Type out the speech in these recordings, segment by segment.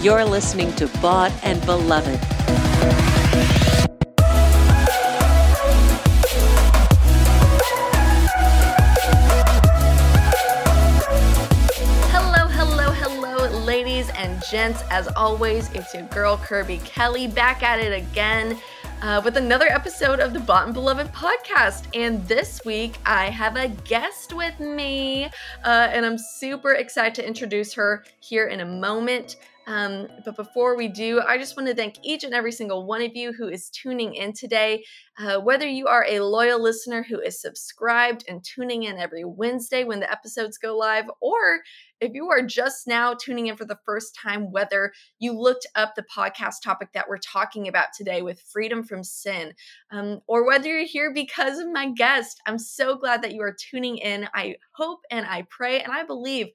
You're listening to Bought and Beloved. Hello, hello, hello, ladies and gents. As always, it's your girl Kirby Kelly back at it again uh, with another episode of the Bought and Beloved podcast. And this week, I have a guest with me, uh, and I'm super excited to introduce her here in a moment. Um, but before we do, I just want to thank each and every single one of you who is tuning in today. Uh, whether you are a loyal listener who is subscribed and tuning in every Wednesday when the episodes go live, or if you are just now tuning in for the first time, whether you looked up the podcast topic that we're talking about today with freedom from sin, um, or whether you're here because of my guest, I'm so glad that you are tuning in. I hope and I pray and I believe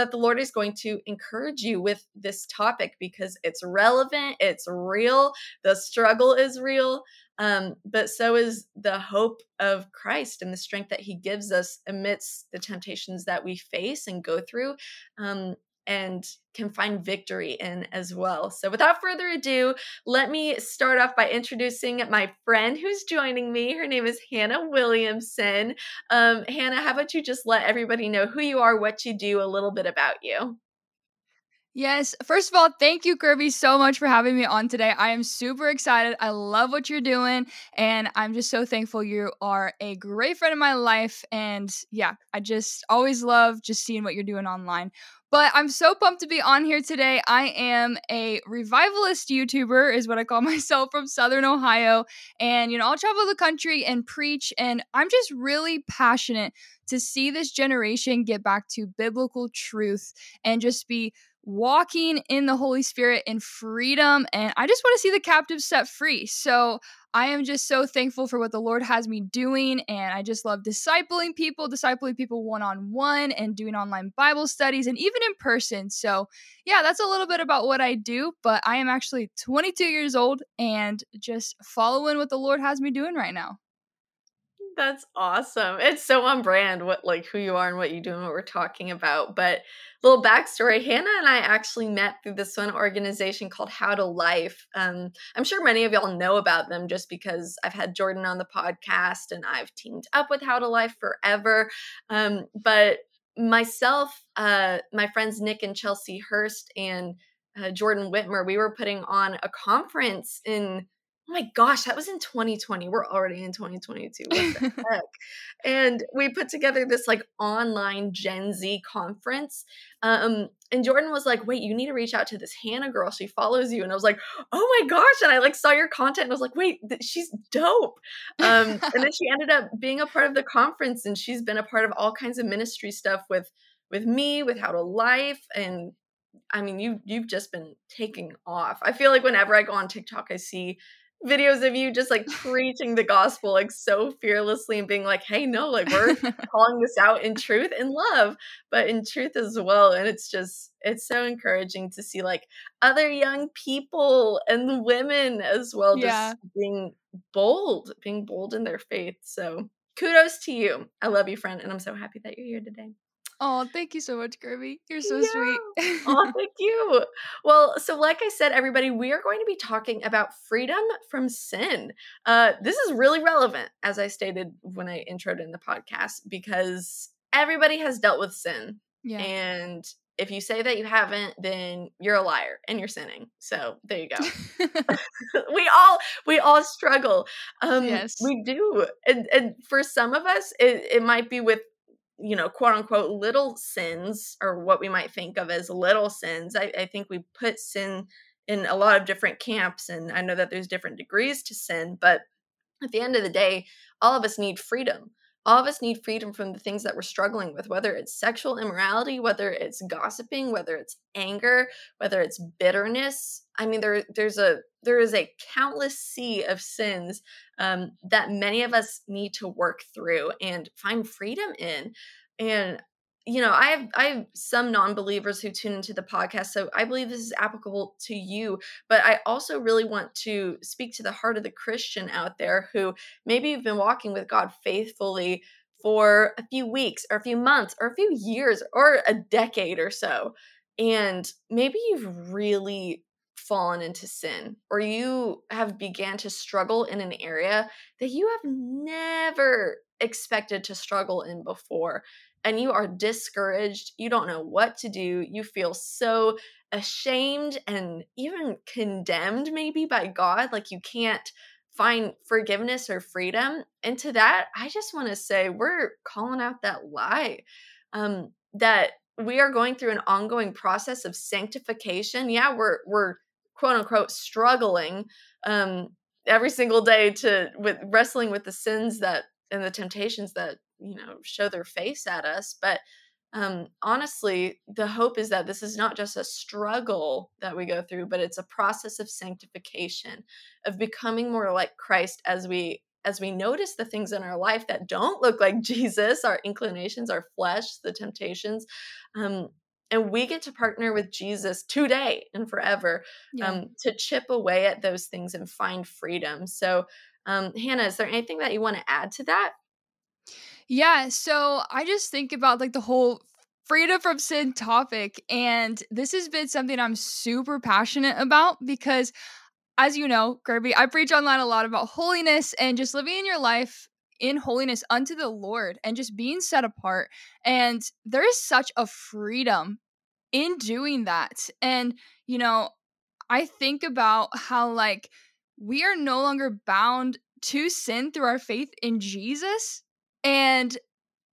that the Lord is going to encourage you with this topic because it's relevant, it's real, the struggle is real, um, but so is the hope of Christ and the strength that He gives us amidst the temptations that we face and go through. Um, and can find victory in as well. So, without further ado, let me start off by introducing my friend who's joining me. Her name is Hannah Williamson. Um, Hannah, how about you just let everybody know who you are, what you do, a little bit about you? Yes. First of all, thank you, Kirby, so much for having me on today. I am super excited. I love what you're doing. And I'm just so thankful you are a great friend of my life. And yeah, I just always love just seeing what you're doing online. But I'm so pumped to be on here today. I am a revivalist YouTuber, is what I call myself from Southern Ohio. And, you know, I'll travel the country and preach. And I'm just really passionate to see this generation get back to biblical truth and just be walking in the Holy Spirit in freedom. And I just want to see the captives set free. So I am just so thankful for what the Lord has me doing. And I just love discipling people, discipling people one on one, and doing online Bible studies and even in person. So, yeah, that's a little bit about what I do. But I am actually 22 years old and just following what the Lord has me doing right now. That's awesome. It's so on brand what like who you are and what you do and what we're talking about. But little backstory, Hannah and I actually met through this one organization called How to Life. Um, I'm sure many of y'all know about them just because I've had Jordan on the podcast and I've teamed up with How to Life forever. Um, but myself, uh, my friends Nick and Chelsea Hurst and uh, Jordan Whitmer, we were putting on a conference in oh my gosh, that was in 2020. We're already in 2022. What the heck? And we put together this like online Gen Z conference. Um, and Jordan was like, wait, you need to reach out to this Hannah girl. She follows you. And I was like, oh my gosh. And I like saw your content and I was like, wait, th- she's dope. Um, and then she ended up being a part of the conference and she's been a part of all kinds of ministry stuff with with me, with How to Life, and I mean, you you've just been taking off. I feel like whenever I go on TikTok, I see videos of you just like preaching the gospel like so fearlessly and being like hey no like we're calling this out in truth and love but in truth as well. And it's just it's so encouraging to see like other young people and women as well just yeah. being bold being bold in their faith. So kudos to you. I love you friend and i'm so happy that you're here today Oh, thank you so much, Kirby. You're so yeah. sweet. oh, thank you. Well, so like I said, everybody, we are going to be talking about freedom from sin. Uh, this is really relevant, as I stated when I introed in the podcast, because everybody has dealt with sin. Yeah. And if you say that you haven't, then you're a liar and you're sinning. So there you go. we all we all struggle. Um, yes, we do. And and for some of us, it, it might be with you know, quote unquote, little sins, or what we might think of as little sins. I, I, think we put sin in a lot of different camps, and I know that there's different degrees to sin, but at the end of the day, all of us need freedom. All of us need freedom from the things that we're struggling with, whether it's sexual immorality, whether it's gossiping, whether it's anger, whether it's bitterness. I mean, there there's a there is a countless sea of sins um, that many of us need to work through and find freedom in. And you know, I have I have some non-believers who tune into the podcast, so I believe this is applicable to you. But I also really want to speak to the heart of the Christian out there who maybe you've been walking with God faithfully for a few weeks or a few months or a few years or a decade or so and maybe you've really fallen into sin or you have began to struggle in an area that you have never expected to struggle in before and you are discouraged you don't know what to do you feel so ashamed and even condemned maybe by god like you can't find forgiveness or freedom and to that i just want to say we're calling out that lie um that we are going through an ongoing process of sanctification. Yeah we're we're quote unquote struggling um every single day to with wrestling with the sins that and the temptations that you know show their face at us but um honestly the hope is that this is not just a struggle that we go through but it's a process of sanctification of becoming more like Christ as we as we notice the things in our life that don't look like Jesus, our inclinations, our flesh, the temptations, um, and we get to partner with Jesus today and forever yeah. um, to chip away at those things and find freedom. So, um, Hannah, is there anything that you want to add to that? Yeah, so I just think about like the whole freedom from sin topic, and this has been something I'm super passionate about because, as you know, Kirby, I preach online a lot about holiness and just living in your life in holiness unto the Lord and just being set apart. And there is such a freedom in doing that. And, you know, I think about how, like, we are no longer bound to sin through our faith in Jesus. And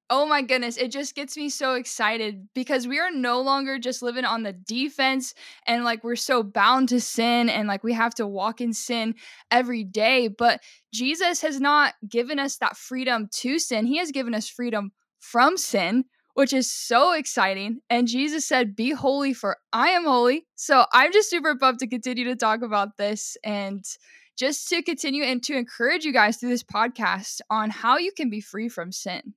oh my goodness, it just gets me so excited because we are no longer just living on the defense and like we're so bound to sin and like we have to walk in sin every day. But Jesus has not given us that freedom to sin, He has given us freedom from sin. Which is so exciting. And Jesus said, Be holy, for I am holy. So I'm just super pumped to continue to talk about this and just to continue and to encourage you guys through this podcast on how you can be free from sin.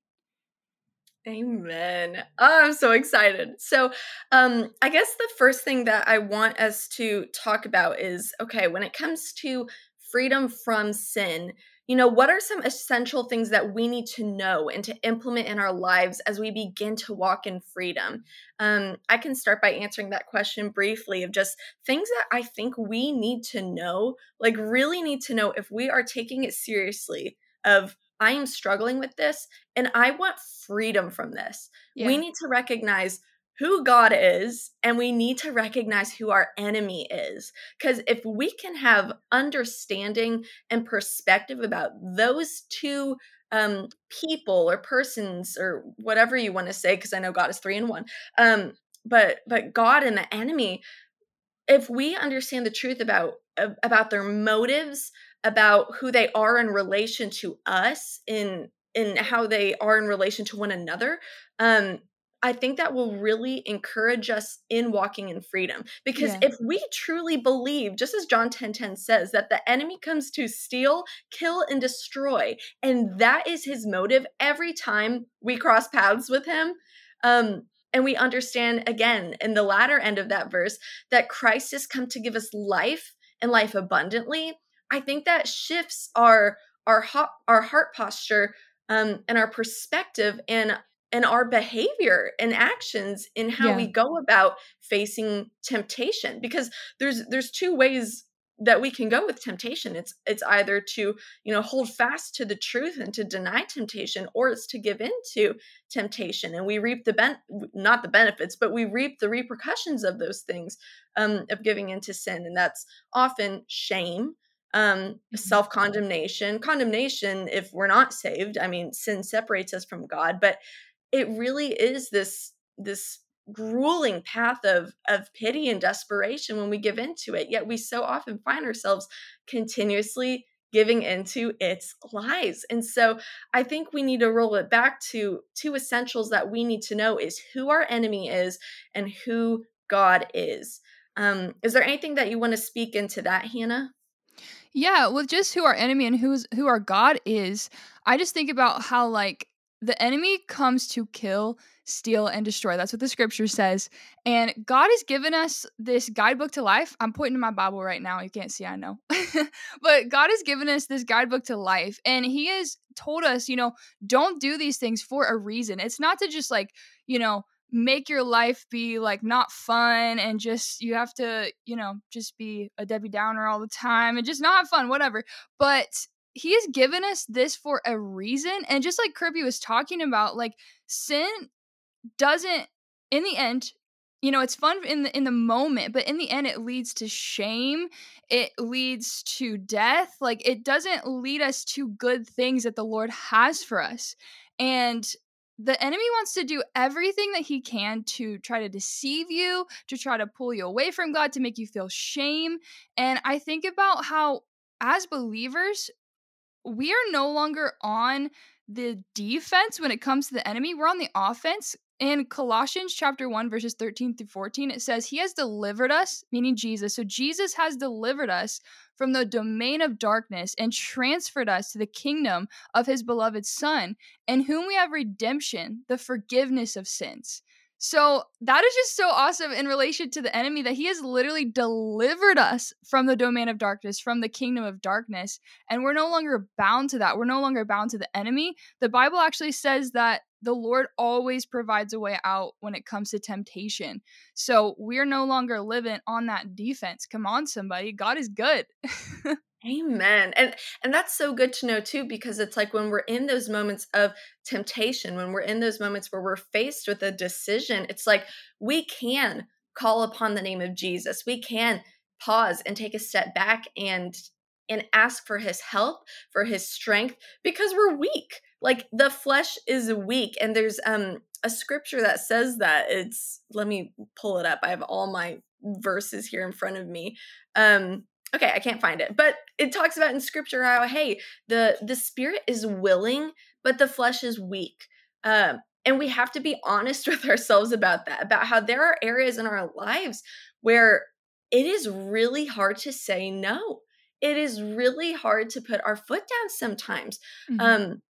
Amen. Oh, I'm so excited. So, um, I guess the first thing that I want us to talk about is okay, when it comes to freedom from sin, you know, what are some essential things that we need to know and to implement in our lives as we begin to walk in freedom? Um, I can start by answering that question briefly of just things that I think we need to know, like, really need to know if we are taking it seriously of I am struggling with this and I want freedom from this. Yeah. We need to recognize who God is and we need to recognize who our enemy is. Because if we can have understanding and perspective about those two um, people or persons or whatever you want to say, because I know God is three in one, um, but but God and the enemy, if we understand the truth about about their motives about who they are in relation to us in in how they are in relation to one another um I think that will really encourage us in walking in freedom. Because yeah. if we truly believe, just as John 10 10 says, that the enemy comes to steal, kill, and destroy, and that is his motive every time we cross paths with him, um, and we understand again in the latter end of that verse that Christ has come to give us life and life abundantly, I think that shifts our our heart, our heart posture um, and our perspective and and our behavior and actions in how yeah. we go about facing temptation because there's there's two ways that we can go with temptation it's it's either to you know hold fast to the truth and to deny temptation or it's to give in to temptation and we reap the ben not the benefits but we reap the repercussions of those things um of giving into sin and that's often shame um mm-hmm. self condemnation condemnation if we're not saved i mean sin separates us from god but it really is this this grueling path of of pity and desperation when we give into it yet we so often find ourselves continuously giving into its lies and so i think we need to roll it back to two essentials that we need to know is who our enemy is and who god is. Um is there anything that you want to speak into that hannah? Yeah with just who our enemy and who's who our god is i just think about how like the enemy comes to kill, steal, and destroy. That's what the scripture says. And God has given us this guidebook to life. I'm pointing to my Bible right now. You can't see, I know. but God has given us this guidebook to life. And He has told us, you know, don't do these things for a reason. It's not to just like, you know, make your life be like not fun and just you have to, you know, just be a Debbie Downer all the time and just not have fun, whatever. But he has given us this for a reason. And just like Kirby was talking about, like sin doesn't in the end you know it's fun in the in the moment but in the end it leads to shame it leads to death like it doesn't lead us to good things that the lord has for us and the enemy wants to do everything that he can to try to deceive you to try to pull you away from god to make you feel shame and i think about how as believers we are no longer on the defense when it comes to the enemy we're on the offense. In Colossians chapter 1 verses 13 through 14 it says he has delivered us meaning Jesus. So Jesus has delivered us from the domain of darkness and transferred us to the kingdom of his beloved son in whom we have redemption the forgiveness of sins so that is just so awesome in relation to the enemy that he has literally delivered us from the domain of darkness, from the kingdom of darkness. And we're no longer bound to that. We're no longer bound to the enemy. The Bible actually says that the Lord always provides a way out when it comes to temptation. So we're no longer living on that defense. Come on, somebody. God is good. Amen. And and that's so good to know too because it's like when we're in those moments of temptation, when we're in those moments where we're faced with a decision, it's like we can call upon the name of Jesus. We can pause and take a step back and and ask for his help, for his strength because we're weak like the flesh is weak and there's um a scripture that says that it's let me pull it up i have all my verses here in front of me um okay i can't find it but it talks about in scripture how hey the the spirit is willing but the flesh is weak. Um and we have to be honest with ourselves about that about how there are areas in our lives where it is really hard to say no. It is really hard to put our foot down sometimes. Mm-hmm. um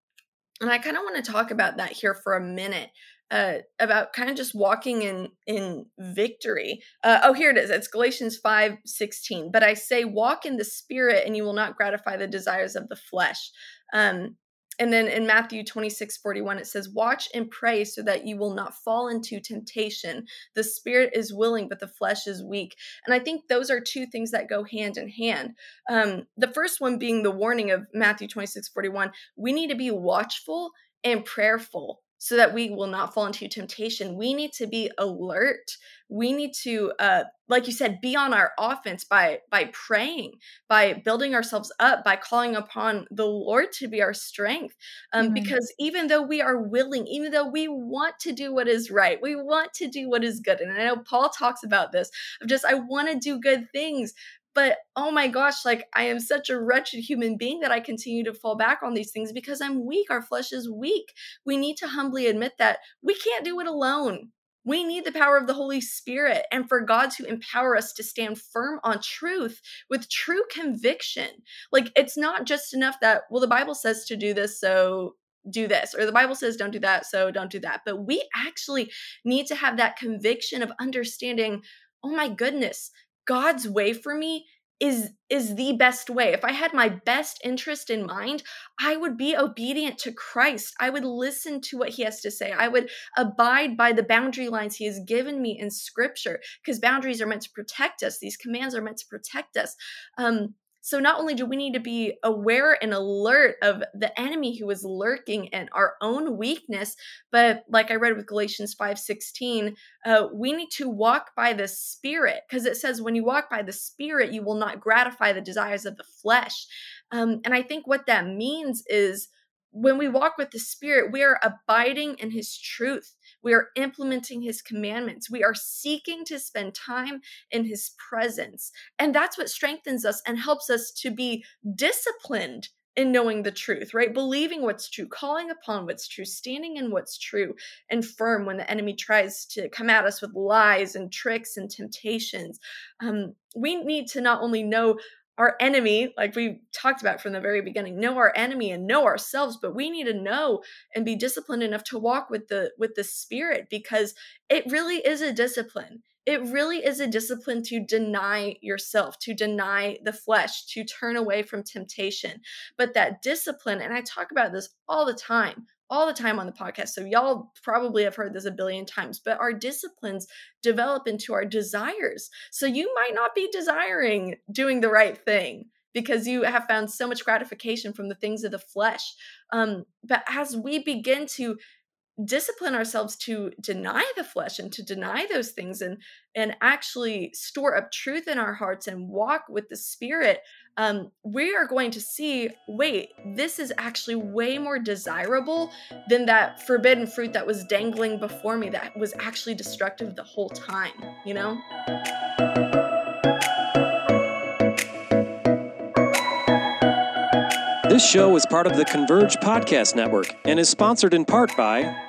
and i kind of want to talk about that here for a minute uh, about kind of just walking in in victory. Uh, oh, here it is. It's Galatians five sixteen. But I say, walk in the spirit, and you will not gratify the desires of the flesh. Um, and then in Matthew 26, 41, it says, Watch and pray so that you will not fall into temptation. The spirit is willing, but the flesh is weak. And I think those are two things that go hand in hand. Um, the first one being the warning of Matthew 26, 41. We need to be watchful and prayerful so that we will not fall into temptation. We need to be alert. We need to, uh, like you said, be on our offense by by praying, by building ourselves up, by calling upon the Lord to be our strength. Um, mm-hmm. Because even though we are willing, even though we want to do what is right, we want to do what is good. And I know Paul talks about this of just I want to do good things, but oh my gosh, like I am such a wretched human being that I continue to fall back on these things because I'm weak. Our flesh is weak. We need to humbly admit that we can't do it alone. We need the power of the Holy Spirit and for God to empower us to stand firm on truth with true conviction. Like, it's not just enough that, well, the Bible says to do this, so do this, or the Bible says don't do that, so don't do that. But we actually need to have that conviction of understanding oh my goodness, God's way for me is is the best way. If I had my best interest in mind, I would be obedient to Christ. I would listen to what he has to say. I would abide by the boundary lines he has given me in scripture because boundaries are meant to protect us. These commands are meant to protect us. Um, so not only do we need to be aware and alert of the enemy who is lurking and our own weakness, but like I read with Galatians 5:16, uh, we need to walk by the Spirit because it says when you walk by the Spirit, you will not gratify the desires of the flesh. Um, and I think what that means is when we walk with the Spirit, we are abiding in His truth. We are implementing His commandments. We are seeking to spend time in His presence. And that's what strengthens us and helps us to be disciplined in knowing the truth, right? Believing what's true, calling upon what's true, standing in what's true, and firm when the enemy tries to come at us with lies and tricks and temptations. Um, we need to not only know our enemy, like we talked about from the very beginning, know our enemy and know ourselves, but we need to know and be disciplined enough to walk with the with the spirit because it really is a discipline. It really is a discipline to deny yourself, to deny the flesh, to turn away from temptation. But that discipline, and I talk about this all the time, all the time on the podcast. So y'all probably have heard this a billion times, but our disciplines develop into our desires. So you might not be desiring doing the right thing because you have found so much gratification from the things of the flesh. Um, but as we begin to discipline ourselves to deny the flesh and to deny those things and and actually store up truth in our hearts and walk with the spirit um, we are going to see wait this is actually way more desirable than that forbidden fruit that was dangling before me that was actually destructive the whole time you know? This show is part of the Converge Podcast Network and is sponsored in part by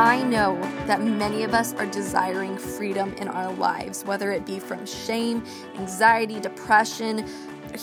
I know that many of us are desiring freedom in our lives, whether it be from shame, anxiety, depression,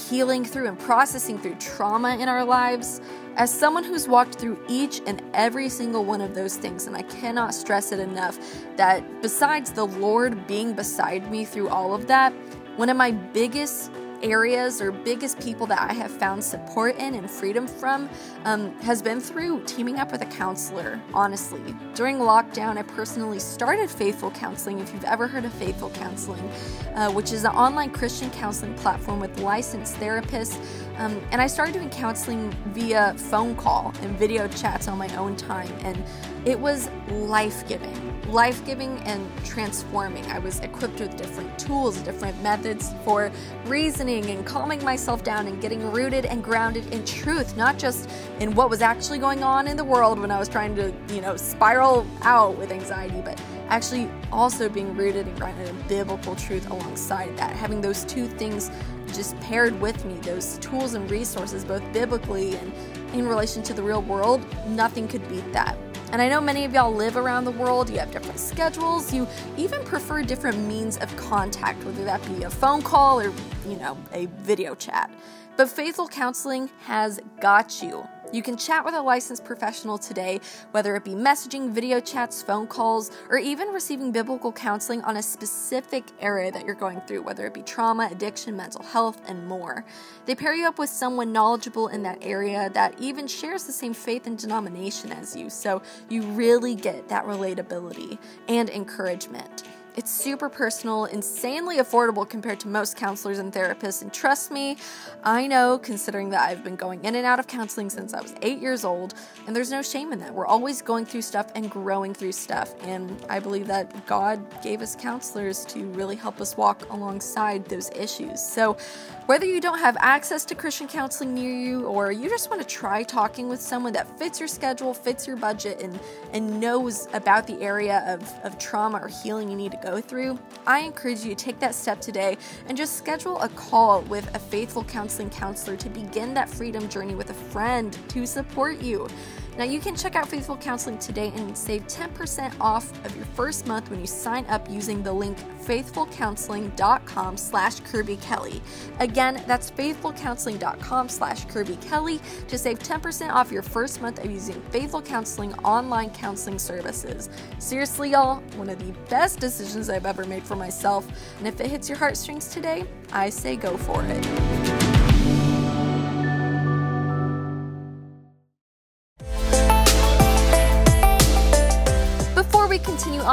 healing through and processing through trauma in our lives. As someone who's walked through each and every single one of those things, and I cannot stress it enough that besides the Lord being beside me through all of that, one of my biggest areas or biggest people that I have found support in and freedom from um, has been through teaming up with a counselor, honestly. During lockdown, I personally started Faithful Counseling, if you've ever heard of Faithful Counseling, uh, which is an online Christian counseling platform with licensed therapists. Um, and I started doing counseling via phone call and video chats on my own time. And it was life giving, life giving and transforming. I was equipped with different tools, different methods for reasoning and calming myself down and getting rooted and grounded in truth, not just in what was actually going on in the world when I was trying to, you know, spiral out with anxiety, but actually also being rooted and grounded in biblical truth alongside that. Having those two things just paired with me, those tools and resources, both biblically and in relation to the real world, nothing could beat that. And I know many of y'all live around the world, you have different schedules, you even prefer different means of contact, whether that be a phone call or, you know, a video chat. But Faithful Counseling has got you. You can chat with a licensed professional today, whether it be messaging, video chats, phone calls, or even receiving biblical counseling on a specific area that you're going through, whether it be trauma, addiction, mental health, and more. They pair you up with someone knowledgeable in that area that even shares the same faith and denomination as you, so you really get that relatability and encouragement. It's super personal, insanely affordable compared to most counselors and therapists. And trust me, I know, considering that I've been going in and out of counseling since I was eight years old, and there's no shame in that. We're always going through stuff and growing through stuff. And I believe that God gave us counselors to really help us walk alongside those issues. So, whether you don't have access to Christian counseling near you or you just want to try talking with someone that fits your schedule, fits your budget, and, and knows about the area of, of trauma or healing you need to go through, I encourage you to take that step today and just schedule a call with a faithful counseling counselor to begin that freedom journey with a friend to support you. Now you can check out Faithful Counseling today and save 10% off of your first month when you sign up using the link faithfulcounseling.com slash Kirby Kelly. Again, that's faithfulcounseling.com slash Kirby Kelly to save 10% off your first month of using Faithful Counseling online counseling services. Seriously, y'all, one of the best decisions I've ever made for myself. And if it hits your heartstrings today, I say go for it.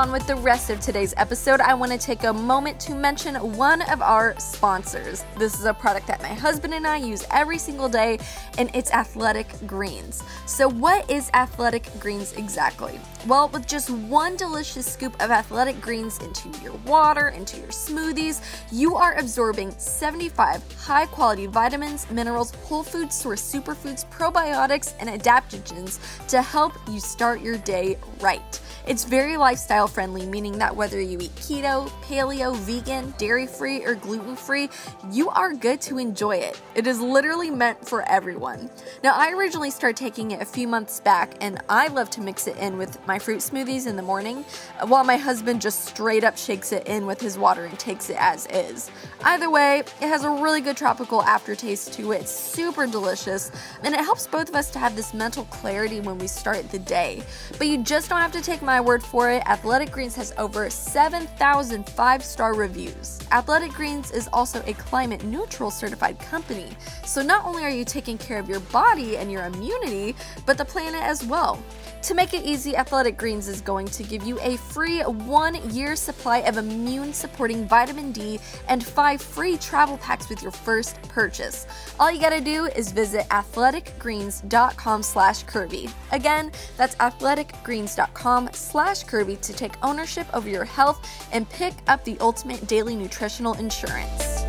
On with the rest of today's episode, I want to take a moment to mention one of our sponsors. This is a product that my husband and I use every single day, and it's Athletic Greens. So, what is Athletic Greens exactly? Well, with just one delicious scoop of Athletic Greens into your water, into your smoothies, you are absorbing 75 high quality vitamins, minerals, whole food source superfoods, probiotics, and adaptogens to help you start your day right. It's very lifestyle friendly, meaning that whether you eat keto, paleo, vegan, dairy free, or gluten free, you are good to enjoy it. It is literally meant for everyone. Now, I originally started taking it a few months back, and I love to mix it in with my fruit smoothies in the morning, while my husband just straight up shakes it in with his water and takes it as is. Either way, it has a really good tropical aftertaste to it. Super delicious, and it helps both of us to have this mental clarity when we start the day. But you just don't have to take my my word for it, Athletic Greens has over 7,000 five star reviews. Athletic Greens is also a climate neutral certified company, so not only are you taking care of your body and your immunity, but the planet as well. To make it easy, Athletic Greens is going to give you a free one year supply of immune supporting vitamin D and five free travel packs with your first purchase. All you gotta do is visit athleticgreens.com slash Kirby. Again, that's athleticgreens.com slash Kirby to take ownership over your health and pick up the ultimate daily nutritional insurance.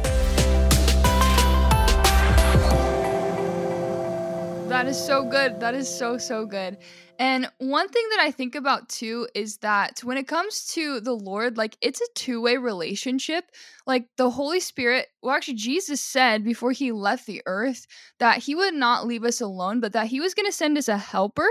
That is so good. That is so, so good. And one thing that I think about too is that when it comes to the Lord, like it's a two way relationship. Like the Holy Spirit, well, actually, Jesus said before he left the earth that he would not leave us alone, but that he was going to send us a helper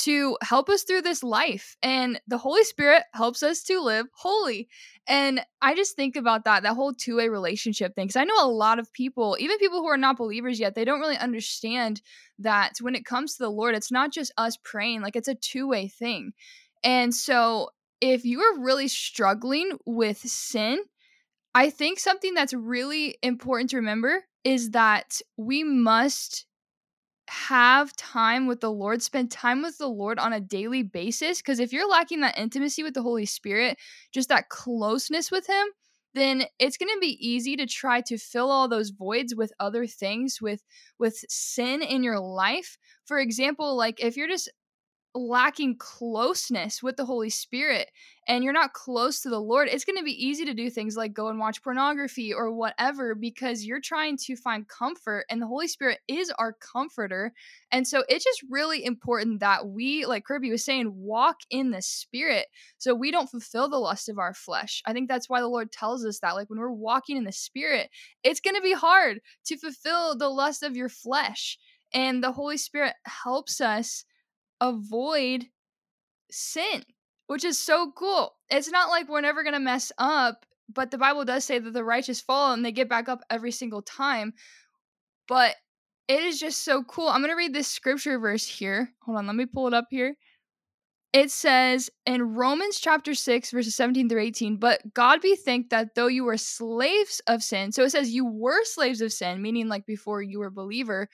to help us through this life. And the Holy Spirit helps us to live holy. And I just think about that, that whole two way relationship thing. Cause I know a lot of people, even people who are not believers yet, they don't really understand that when it comes to the Lord, it's not just us praying, like it's a two way thing. And so if you are really struggling with sin, I think something that's really important to remember is that we must have time with the Lord, spend time with the Lord on a daily basis. Because if you're lacking that intimacy with the Holy Spirit, just that closeness with Him, then it's going to be easy to try to fill all those voids with other things with with sin in your life for example like if you're just lacking closeness with the Holy Spirit and you're not close to the Lord, it's going to be easy to do things like go and watch pornography or whatever because you're trying to find comfort and the Holy Spirit is our comforter. And so it's just really important that we, like Kirby was saying, walk in the Spirit so we don't fulfill the lust of our flesh. I think that's why the Lord tells us that. Like when we're walking in the Spirit, it's going to be hard to fulfill the lust of your flesh. And the Holy Spirit helps us avoid sin, which is so cool. It's not like we're never going to mess up, but the Bible does say that the righteous fall and they get back up every single time. But it is just so cool. I'm going to read this scripture verse here. Hold on, let me pull it up here. It says in Romans chapter 6, verses 17 through 18, but God be thanked that though you were slaves of sin, so it says you were slaves of sin, meaning like before you were a believer,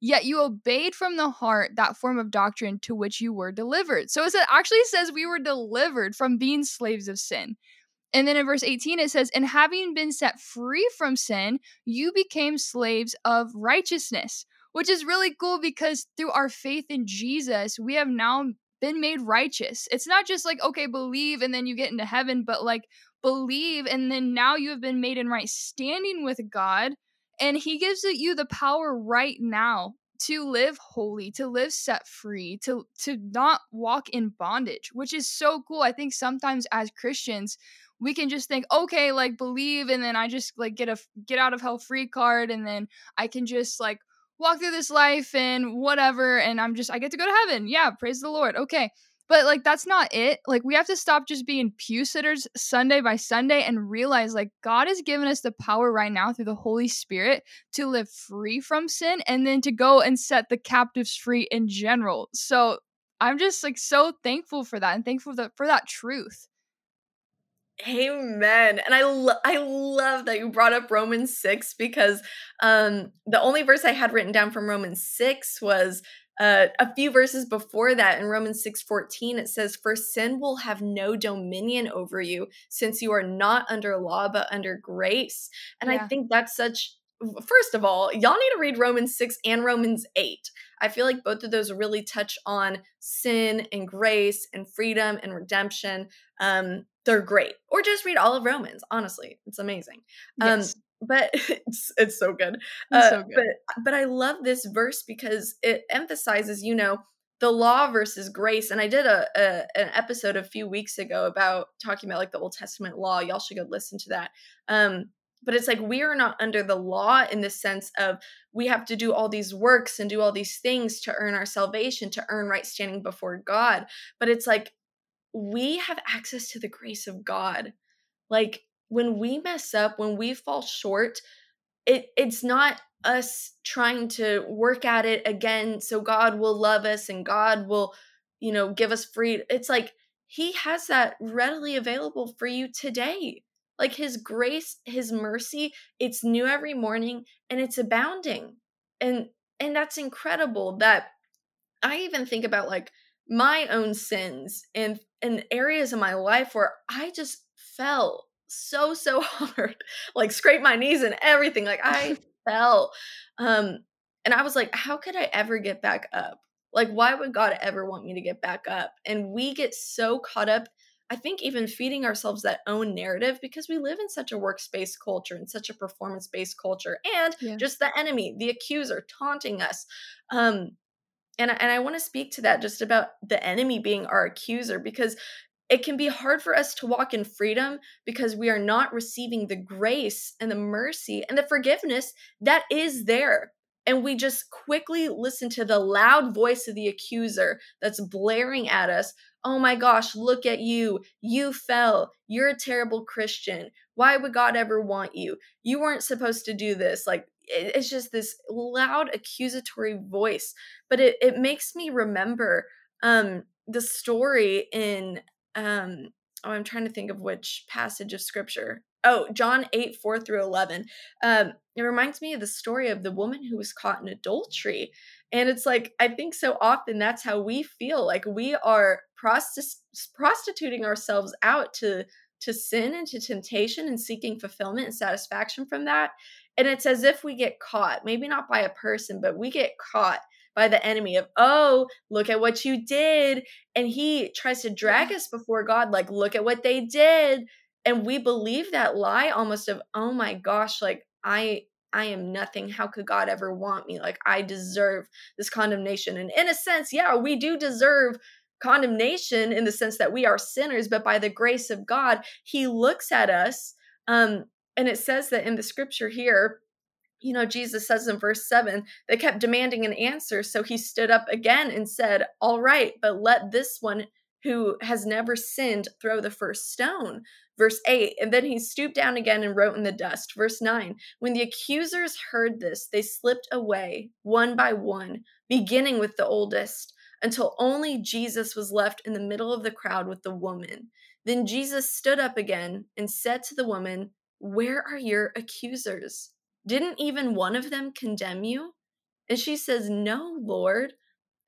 Yet you obeyed from the heart that form of doctrine to which you were delivered. So it actually says we were delivered from being slaves of sin. And then in verse 18, it says, And having been set free from sin, you became slaves of righteousness, which is really cool because through our faith in Jesus, we have now been made righteous. It's not just like, okay, believe and then you get into heaven, but like believe and then now you have been made in right standing with God and he gives you the power right now to live holy, to live set free, to to not walk in bondage, which is so cool. I think sometimes as Christians, we can just think, okay, like believe and then I just like get a get out of hell free card and then I can just like walk through this life and whatever and I'm just I get to go to heaven. Yeah, praise the Lord. Okay. But like that's not it. Like we have to stop just being pew sitters Sunday by Sunday and realize like God has given us the power right now through the Holy Spirit to live free from sin and then to go and set the captives free in general. So I'm just like so thankful for that and thankful for, the, for that truth. Amen. And I lo- I love that you brought up Romans 6 because um the only verse I had written down from Romans 6 was uh, a few verses before that in Romans 6:14 it says for sin will have no dominion over you since you are not under law but under grace. And yeah. I think that's such first of all, y'all need to read Romans 6 and Romans 8. I feel like both of those really touch on sin and grace and freedom and redemption. Um, they're great. Or just read all of Romans. Honestly, it's amazing. Um, yes. Um, but it's it's so good. It's uh, so good. But but I love this verse because it emphasizes, you know, the law versus grace. And I did a, a, an episode a few weeks ago about talking about like the Old Testament law. Y'all should go listen to that. Um, but it's like we are not under the law in the sense of we have to do all these works and do all these things to earn our salvation, to earn right standing before God. But it's like we have access to the grace of God. Like when we mess up, when we fall short, it it's not us trying to work at it again so God will love us and God will, you know, give us free. It's like he has that readily available for you today. Like his grace, his mercy, it's new every morning and it's abounding. And and that's incredible that I even think about like my own sins and and areas of my life where I just fell so so hard like scrape my knees and everything like i fell um and i was like how could i ever get back up like why would god ever want me to get back up and we get so caught up i think even feeding ourselves that own narrative because we live in such a workspace culture and such a performance based culture and yeah. just the enemy the accuser taunting us um and and I want to speak to that just about the enemy being our accuser because it can be hard for us to walk in freedom because we are not receiving the grace and the mercy and the forgiveness that is there. And we just quickly listen to the loud voice of the accuser that's blaring at us. Oh my gosh, look at you. You fell. You're a terrible Christian. Why would God ever want you? You weren't supposed to do this. Like, it's just this loud accusatory voice. But it, it makes me remember um, the story in um oh i'm trying to think of which passage of scripture. Oh john 8 4 through 11 um it reminds me of the story of the woman who was caught in adultery and it's like i think so often that's how we feel like we are prostit- prostituting ourselves out to to sin and to temptation and seeking fulfillment and satisfaction from that and it's as if we get caught maybe not by a person but we get caught by the enemy of, oh, look at what you did. And he tries to drag us before God, like, look at what they did. And we believe that lie almost of, oh my gosh, like, I. I am nothing. How could God ever want me? Like, I deserve this condemnation. And in a sense, yeah, we do deserve condemnation in the sense that we are sinners, but by the grace of God, He looks at us. Um, and it says that in the scripture here, you know, Jesus says in verse 7, they kept demanding an answer. So he stood up again and said, All right, but let this one who has never sinned throw the first stone. Verse 8, and then he stooped down again and wrote in the dust. Verse 9, when the accusers heard this, they slipped away one by one, beginning with the oldest, until only Jesus was left in the middle of the crowd with the woman. Then Jesus stood up again and said to the woman, Where are your accusers? Didn't even one of them condemn you? And she says, No, Lord.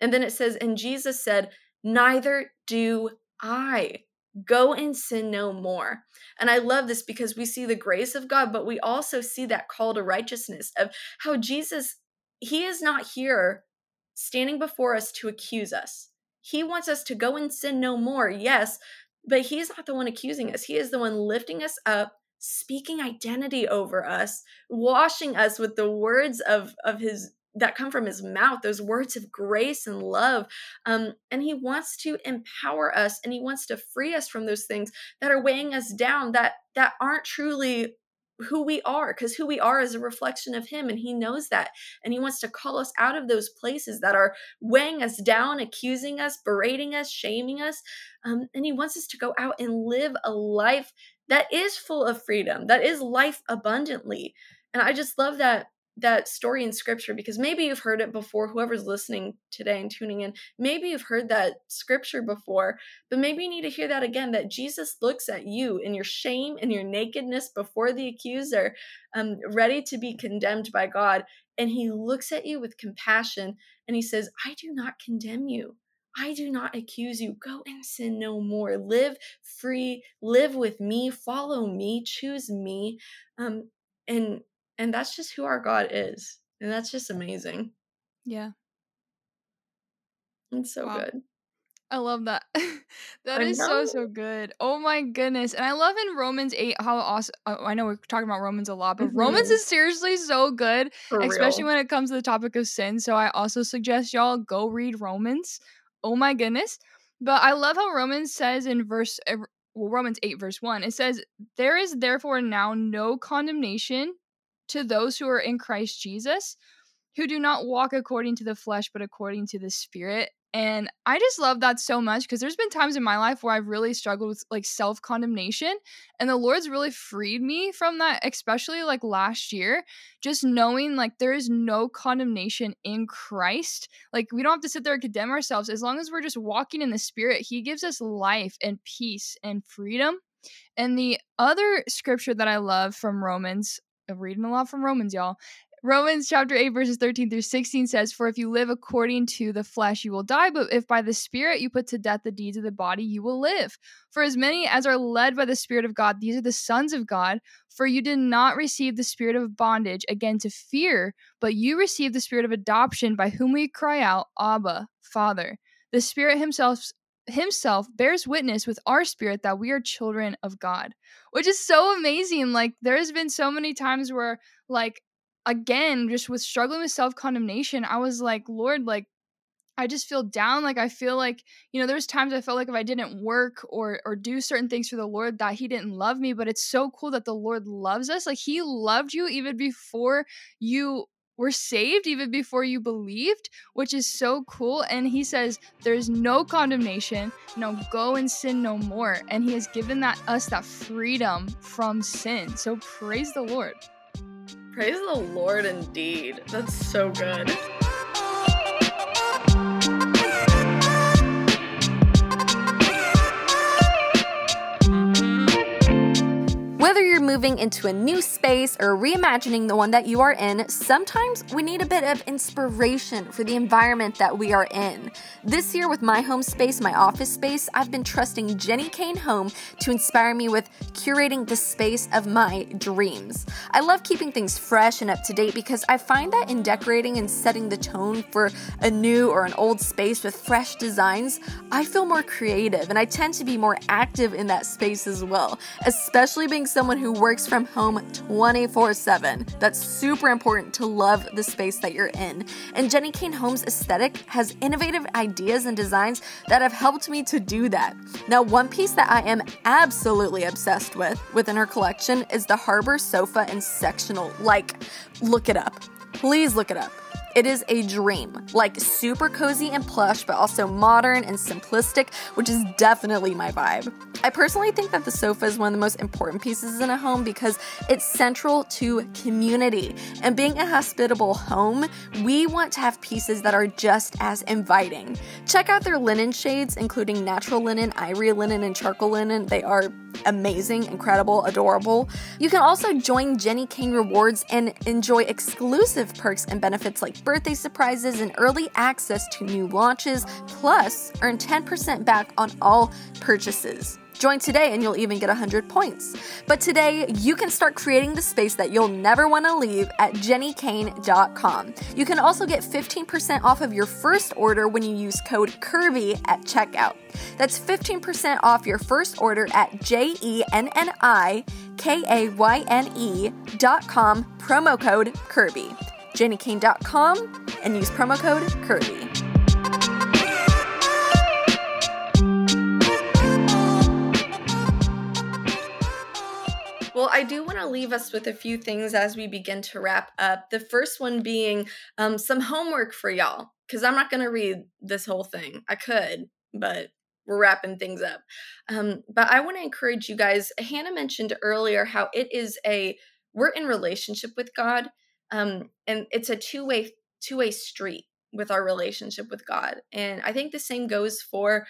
And then it says, And Jesus said, Neither do I. Go and sin no more. And I love this because we see the grace of God, but we also see that call to righteousness of how Jesus, He is not here standing before us to accuse us. He wants us to go and sin no more, yes, but He's not the one accusing us. He is the one lifting us up speaking identity over us, washing us with the words of of his that come from his mouth, those words of grace and love. Um, and he wants to empower us and he wants to free us from those things that are weighing us down that that aren't truly who we are because who we are is a reflection of him and he knows that and he wants to call us out of those places that are weighing us down accusing us berating us shaming us um, and he wants us to go out and live a life that is full of freedom, that is life abundantly. And I just love that that story in scripture because maybe you've heard it before whoever's listening today and tuning in maybe you've heard that scripture before but maybe you need to hear that again that jesus looks at you in your shame and your nakedness before the accuser um, ready to be condemned by god and he looks at you with compassion and he says, I do not condemn you. I do not accuse you. Go and sin no more. Live free. Live with me. Follow me. Choose me. Um, and and that's just who our God is, and that's just amazing. Yeah, it's so Wow. good. I love that. that I is so so good. Oh my goodness. And I love in Romans 8 how awesome I know we're talking about Romans a lot, but Romans Mhm. is seriously so good, For especially real. when it comes to the topic of sin. So I also suggest y'all go read Romans. Oh my goodness. But I love how Romans says in verse uh, well, Romans 8 verse 1. It says, "There is therefore now no condemnation to those who are in Christ Jesus." Who do not walk according to the flesh but according to the spirit. And i just love that so much because there's been times in my life where i've really struggled with like self-condemnation and the lord's really freed me from that especially like last year just knowing like there is no condemnation in christ. Like we don't have to sit there and condemn ourselves. As long as we're just walking in the spirit he gives us life and peace and freedom. And the other scripture that i love from romans I'm reading a lot from romans y'all Romans chapter 8, verses 13 through 16 says, For if you live according to the flesh, you will die, but if by the Spirit you put to death the deeds of the body, you will live. For as many as are led by the Spirit of God, these are the sons of God. For you did not receive the spirit of bondage again to fear, but you received the spirit of adoption by whom we cry out, Abba, Father. The Spirit Himself himself bears witness with our spirit that we are children of God, which is so amazing. Like there's been so many times where like again just with struggling with self-condemnation i was like lord like i just feel down like i feel like you know there's times i felt like if i didn't work or or do certain things for the lord that he didn't love me but it's so cool that the lord loves us like he loved you even before you were saved even before you believed which is so cool and he says there's no condemnation no go and sin no more and he has given that us that freedom from sin so praise the lord Praise the Lord indeed. That's so good. Whether you're moving into a new space or reimagining the one that you are in, sometimes we need a bit of inspiration for the environment that we are in. This year, with my home space, my office space, I've been trusting Jenni Kayne Home to inspire me with curating the space of my dreams. I love keeping things fresh and up to date because I find that in decorating and setting the tone for a new or an old space with fresh designs, I feel more creative and I tend to be more active in that space as well, especially being someone who works from home 24 7. That's super important to love the space that you're in. And Jenni Kayne Home's aesthetic has innovative ideas and designs that have helped me to do that. Now, one piece that I am absolutely obsessed with within her collection is the Harbor sofa and sectional. Like, look it up. Please look it up. It is a dream, like super cozy and plush, but also modern and simplistic, which is definitely my vibe. I personally think that the sofa is one of the most important pieces in a home because it's central to community. And being a hospitable home, we want to have pieces that are just as inviting. Check out their linen shades, including natural linen, ivory linen, and charcoal linen. They are amazing, incredible, adorable. You can also join Jenni Kayne Rewards and enjoy exclusive perks and benefits like birthday surprises and early access to new launches, plus earn 10% back on all purchases. Join today and you'll even get 100 points. But today, you can start creating the space that you'll never want to leave at jennikayne.com. You can also get 15% off of your first order when you use code KIRBY at checkout. That's 15% off your first order at J E N N I K A Y N E promo code Kirby. JenniKayne.com and use promo code Kirby. Well, I do want to leave us with a few things as we begin to wrap up. The first one being um, some homework for y'all, because I'm not going to read this whole thing. I could, but we're wrapping things up. Um, but I want to encourage you guys. Hannah mentioned earlier how it is a we're in relationship with God, um, and it's a two way two way street with our relationship with God. And I think the same goes for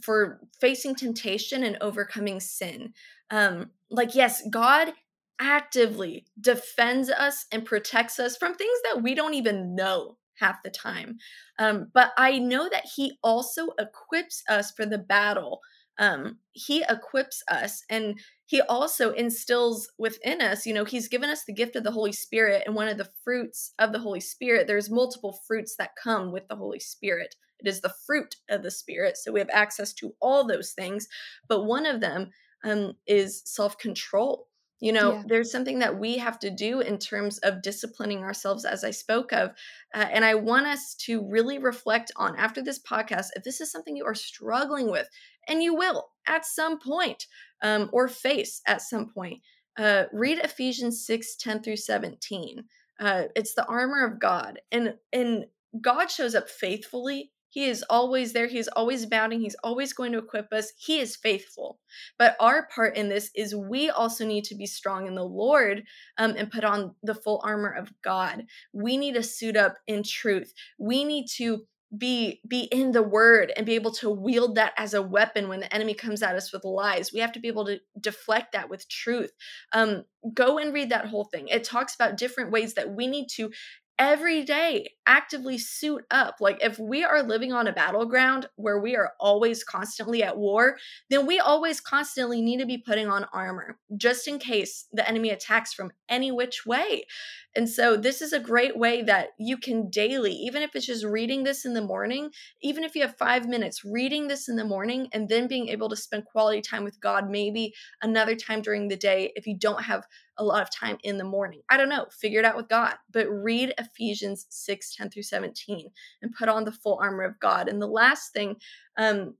for facing temptation and overcoming sin. Um, like yes, God actively defends us and protects us from things that we don't even know half the time. Um, but I know that He also equips us for the battle. Um, he equips us and he also instills within us you know he's given us the gift of the holy spirit and one of the fruits of the holy spirit there's multiple fruits that come with the holy spirit it is the fruit of the spirit so we have access to all those things but one of them um, is self-control you know, yeah. there's something that we have to do in terms of disciplining ourselves, as I spoke of. Uh, and I want us to really reflect on after this podcast if this is something you are struggling with, and you will at some point, um, or face at some point. Uh, read Ephesians 6 10 through 17. Uh, it's the armor of God. And, and God shows up faithfully he is always there. He's always bounding. He's always going to equip us. He is faithful. But our part in this is we also need to be strong in the Lord um, and put on the full armor of God. We need to suit up in truth. We need to be be in the word and be able to wield that as a weapon when the enemy comes at us with lies we have to be able to deflect that with truth um go and read that whole thing it talks about different ways that we need to every day actively suit up. Like if we are living on a battleground where we are always constantly at war, then we always constantly need to be putting on armor just in case the enemy attacks from any which way. And so this is a great way that you can daily, even if it's just reading this in the morning, even if you have 5 minutes reading this in the morning and then being able to spend quality time with God maybe another time during the day if you don't have a lot of time in the morning. I don't know, figure it out with God, but read Ephesians 6 10 through 17 and put on the full armor of God. And the last thing um,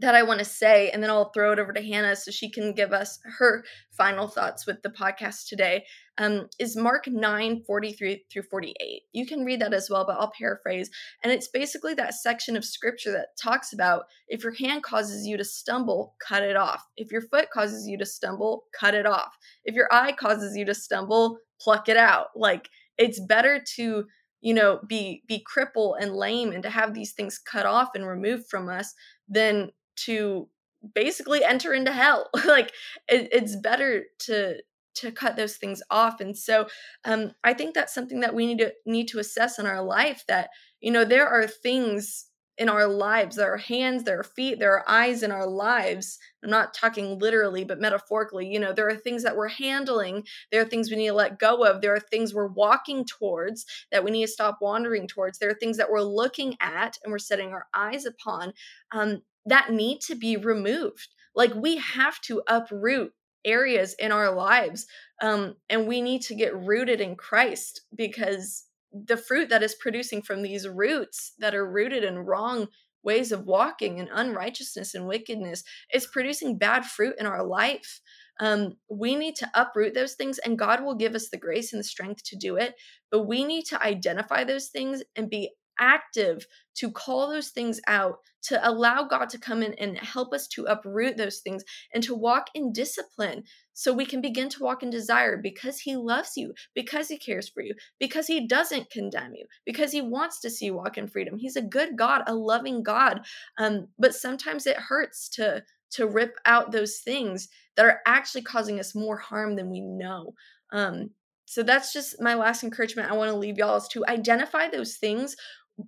that I want to say, and then I'll throw it over to Hannah so she can give us her final thoughts with the podcast today, um, is Mark 9 43 through 48. You can read that as well, but I'll paraphrase. And it's basically that section of scripture that talks about if your hand causes you to stumble, cut it off. If your foot causes you to stumble, cut it off. If your eye causes you to stumble, pluck it out. Like it's better to you know be be crippled and lame and to have these things cut off and removed from us than to basically enter into hell like it, it's better to to cut those things off and so um i think that's something that we need to need to assess in our life that you know there are things in our lives. There are hands, there are feet, there are eyes in our lives. I'm not talking literally, but metaphorically. You know, there are things that we're handling, there are things we need to let go of, there are things we're walking towards that we need to stop wandering towards, there are things that we're looking at and we're setting our eyes upon um, that need to be removed. Like we have to uproot areas in our lives um, and we need to get rooted in Christ because the fruit that is producing from these roots that are rooted in wrong ways of walking and unrighteousness and wickedness is producing bad fruit in our life. Um, we need to uproot those things, and God will give us the grace and the strength to do it. But we need to identify those things and be active to call those things out, to allow God to come in and help us to uproot those things and to walk in discipline so we can begin to walk in desire because He loves you, because He cares for you, because He doesn't condemn you, because He wants to see you walk in freedom. He's a good God, a loving God. Um, but sometimes it hurts to to rip out those things that are actually causing us more harm than we know. Um, so that's just my last encouragement I want to leave y'all is to identify those things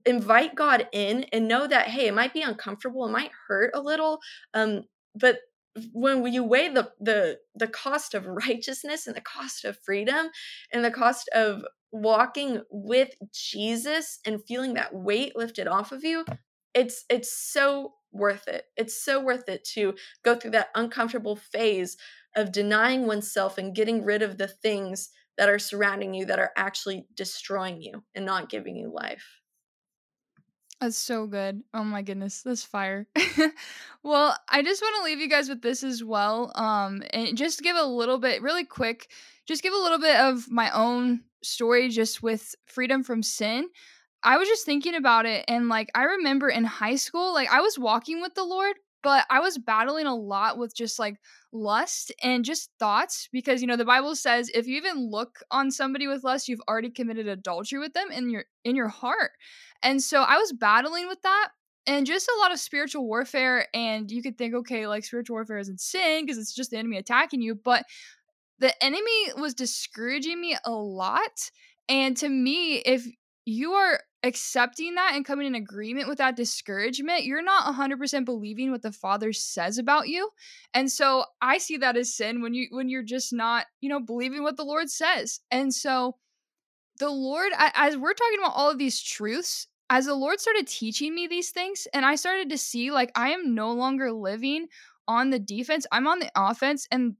invite God in and know that hey, it might be uncomfortable, it might hurt a little, um, but when you weigh the the the cost of righteousness and the cost of freedom and the cost of walking with Jesus and feeling that weight lifted off of you, it's it's so worth it. It's so worth it to go through that uncomfortable phase of denying oneself and getting rid of the things that are surrounding you that are actually destroying you and not giving you life. That's so good. Oh my goodness, that's fire. well, I just want to leave you guys with this as well. Um, and just give a little bit, really quick, just give a little bit of my own story just with freedom from sin. I was just thinking about it, and like, I remember in high school, like, I was walking with the Lord, but I was battling a lot with just like lust and just thoughts because you know the Bible says if you even look on somebody with lust you've already committed adultery with them in your in your heart. And so I was battling with that and just a lot of spiritual warfare and you could think okay like spiritual warfare isn't sin because it's just the enemy attacking you but the enemy was discouraging me a lot. And to me, if you are accepting that and coming in agreement with that discouragement, you're not 100% believing what the Father says about you. And so I see that as sin when you when you're just not, you know, believing what the Lord says. And so the Lord as we're talking about all of these truths, as the Lord started teaching me these things and I started to see like I am no longer living on the defense, I'm on the offense and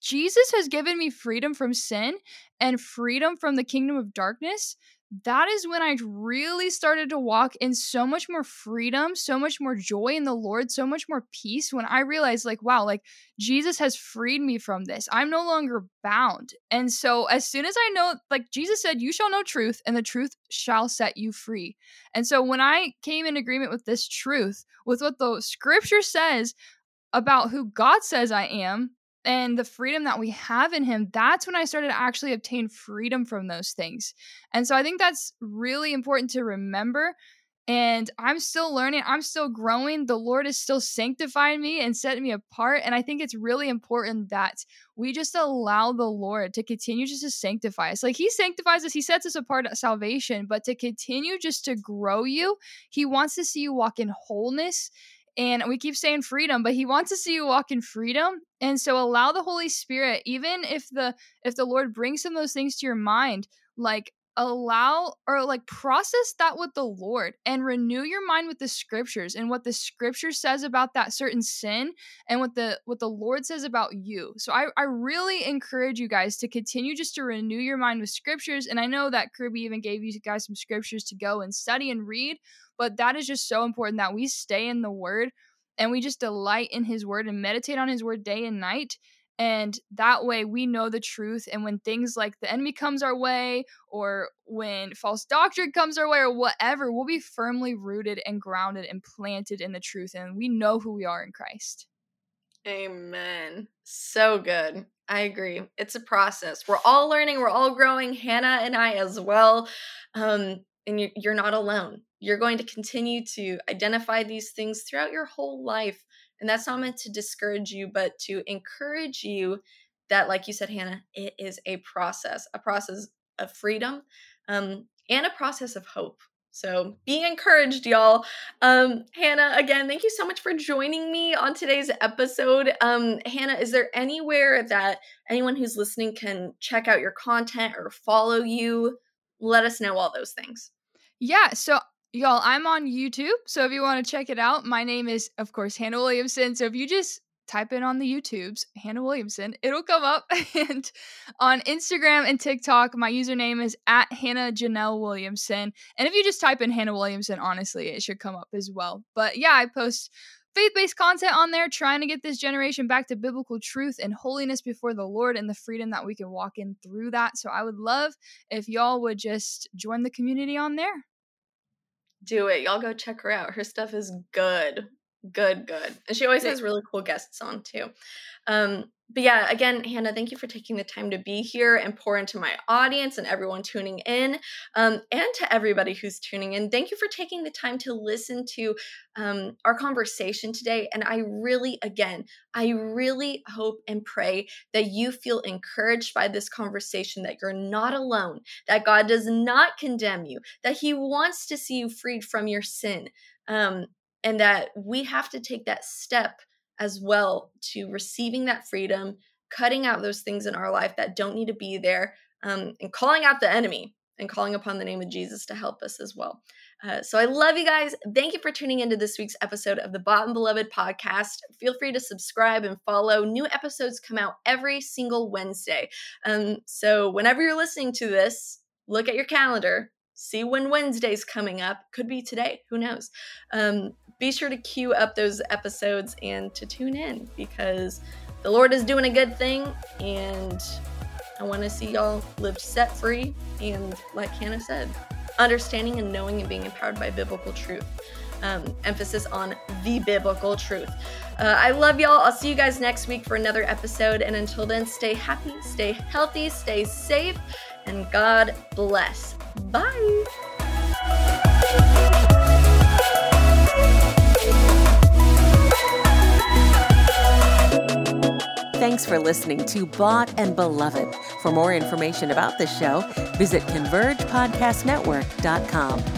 Jesus has given me freedom from sin and freedom from the kingdom of darkness that is when I really started to walk in so much more freedom, so much more joy in the Lord, so much more peace when I realized, like, wow, like Jesus has freed me from this. I'm no longer bound. And so, as soon as I know, like Jesus said, you shall know truth, and the truth shall set you free. And so, when I came in agreement with this truth, with what the scripture says about who God says I am, and the freedom that we have in him, that's when I started to actually obtain freedom from those things. And so I think that's really important to remember. And I'm still learning, I'm still growing. The Lord is still sanctifying me and setting me apart. And I think it's really important that we just allow the Lord to continue just to sanctify us. Like He sanctifies us, He sets us apart at salvation, but to continue just to grow you, He wants to see you walk in wholeness and we keep saying freedom but he wants to see you walk in freedom and so allow the holy spirit even if the if the lord brings some of those things to your mind like allow or like process that with the Lord and renew your mind with the scriptures and what the scripture says about that certain sin and what the what the Lord says about you. So I, I really encourage you guys to continue just to renew your mind with scriptures. And I know that Kirby even gave you guys some scriptures to go and study and read, but that is just so important that we stay in the word and we just delight in his word and meditate on his word day and night and that way we know the truth and when things like the enemy comes our way or when false doctrine comes our way or whatever we'll be firmly rooted and grounded and planted in the truth and we know who we are in christ. Amen. So good. I agree. It's a process. We're all learning we're all growing hannah and i as well um, and you're not alone. You're going to continue to identify these things throughout your whole life and that's not meant to discourage you, but to encourage you that, like you said, Hannah, it is a process, a process of freedom um, and a process of hope. So be encouraged, y'all. Um, Hannah, again, thank you so much for joining me on today's episode. Um, Hannah, is there anywhere that anyone who's listening can check out your content or follow you? Let us know all those things. Yeah, so Y'all, I'm on YouTube, so if you want to check it out, my name is, of course, Hannah Williamson. So if you just type in on the YouTubes, Hannah Williamson, it'll come up. and on Instagram and TikTok, my username is at Hannah Janelle Williamson. And if you just type in Hannah Williamson, honestly, it should come up as well. But yeah, I post faith based content on there, trying to get this generation back to biblical truth and holiness before the Lord and the freedom that we can walk in through that. So I would love if y'all would just join the community on there do it. Y'all go check her out. Her stuff is good. Good, good. And she always has really cool guests on too. Um, but yeah, again, Hannah, thank you for taking the time to be here and pour into my audience and everyone tuning in, um, and to everybody who's tuning in. Thank you for taking the time to listen to um, our conversation today. And I really, again, I really hope and pray that you feel encouraged by this conversation, that you're not alone, that God does not condemn you, that He wants to see you freed from your sin, um, and that we have to take that step as well to receiving that freedom, cutting out those things in our life that don't need to be there, um, and calling out the enemy and calling upon the name of Jesus to help us as well. Uh, so I love you guys. Thank you for tuning into this week's episode of the Bought and Beloved podcast. Feel free to subscribe and follow. New episodes come out every single Wednesday. Um, so whenever you're listening to this, look at your calendar. See when Wednesday's coming up. Could be today. Who knows? Um, be sure to queue up those episodes and to tune in because the Lord is doing a good thing and I want to see y'all live set free and, like Hannah said, understanding and knowing and being empowered by biblical truth. Um, emphasis on the biblical truth. Uh, I love y'all. I'll see you guys next week for another episode. And until then, stay happy, stay healthy, stay safe, and God bless. Bye. Thanks for listening to Bought and Beloved. For more information about the show, visit convergepodcastnetwork.com.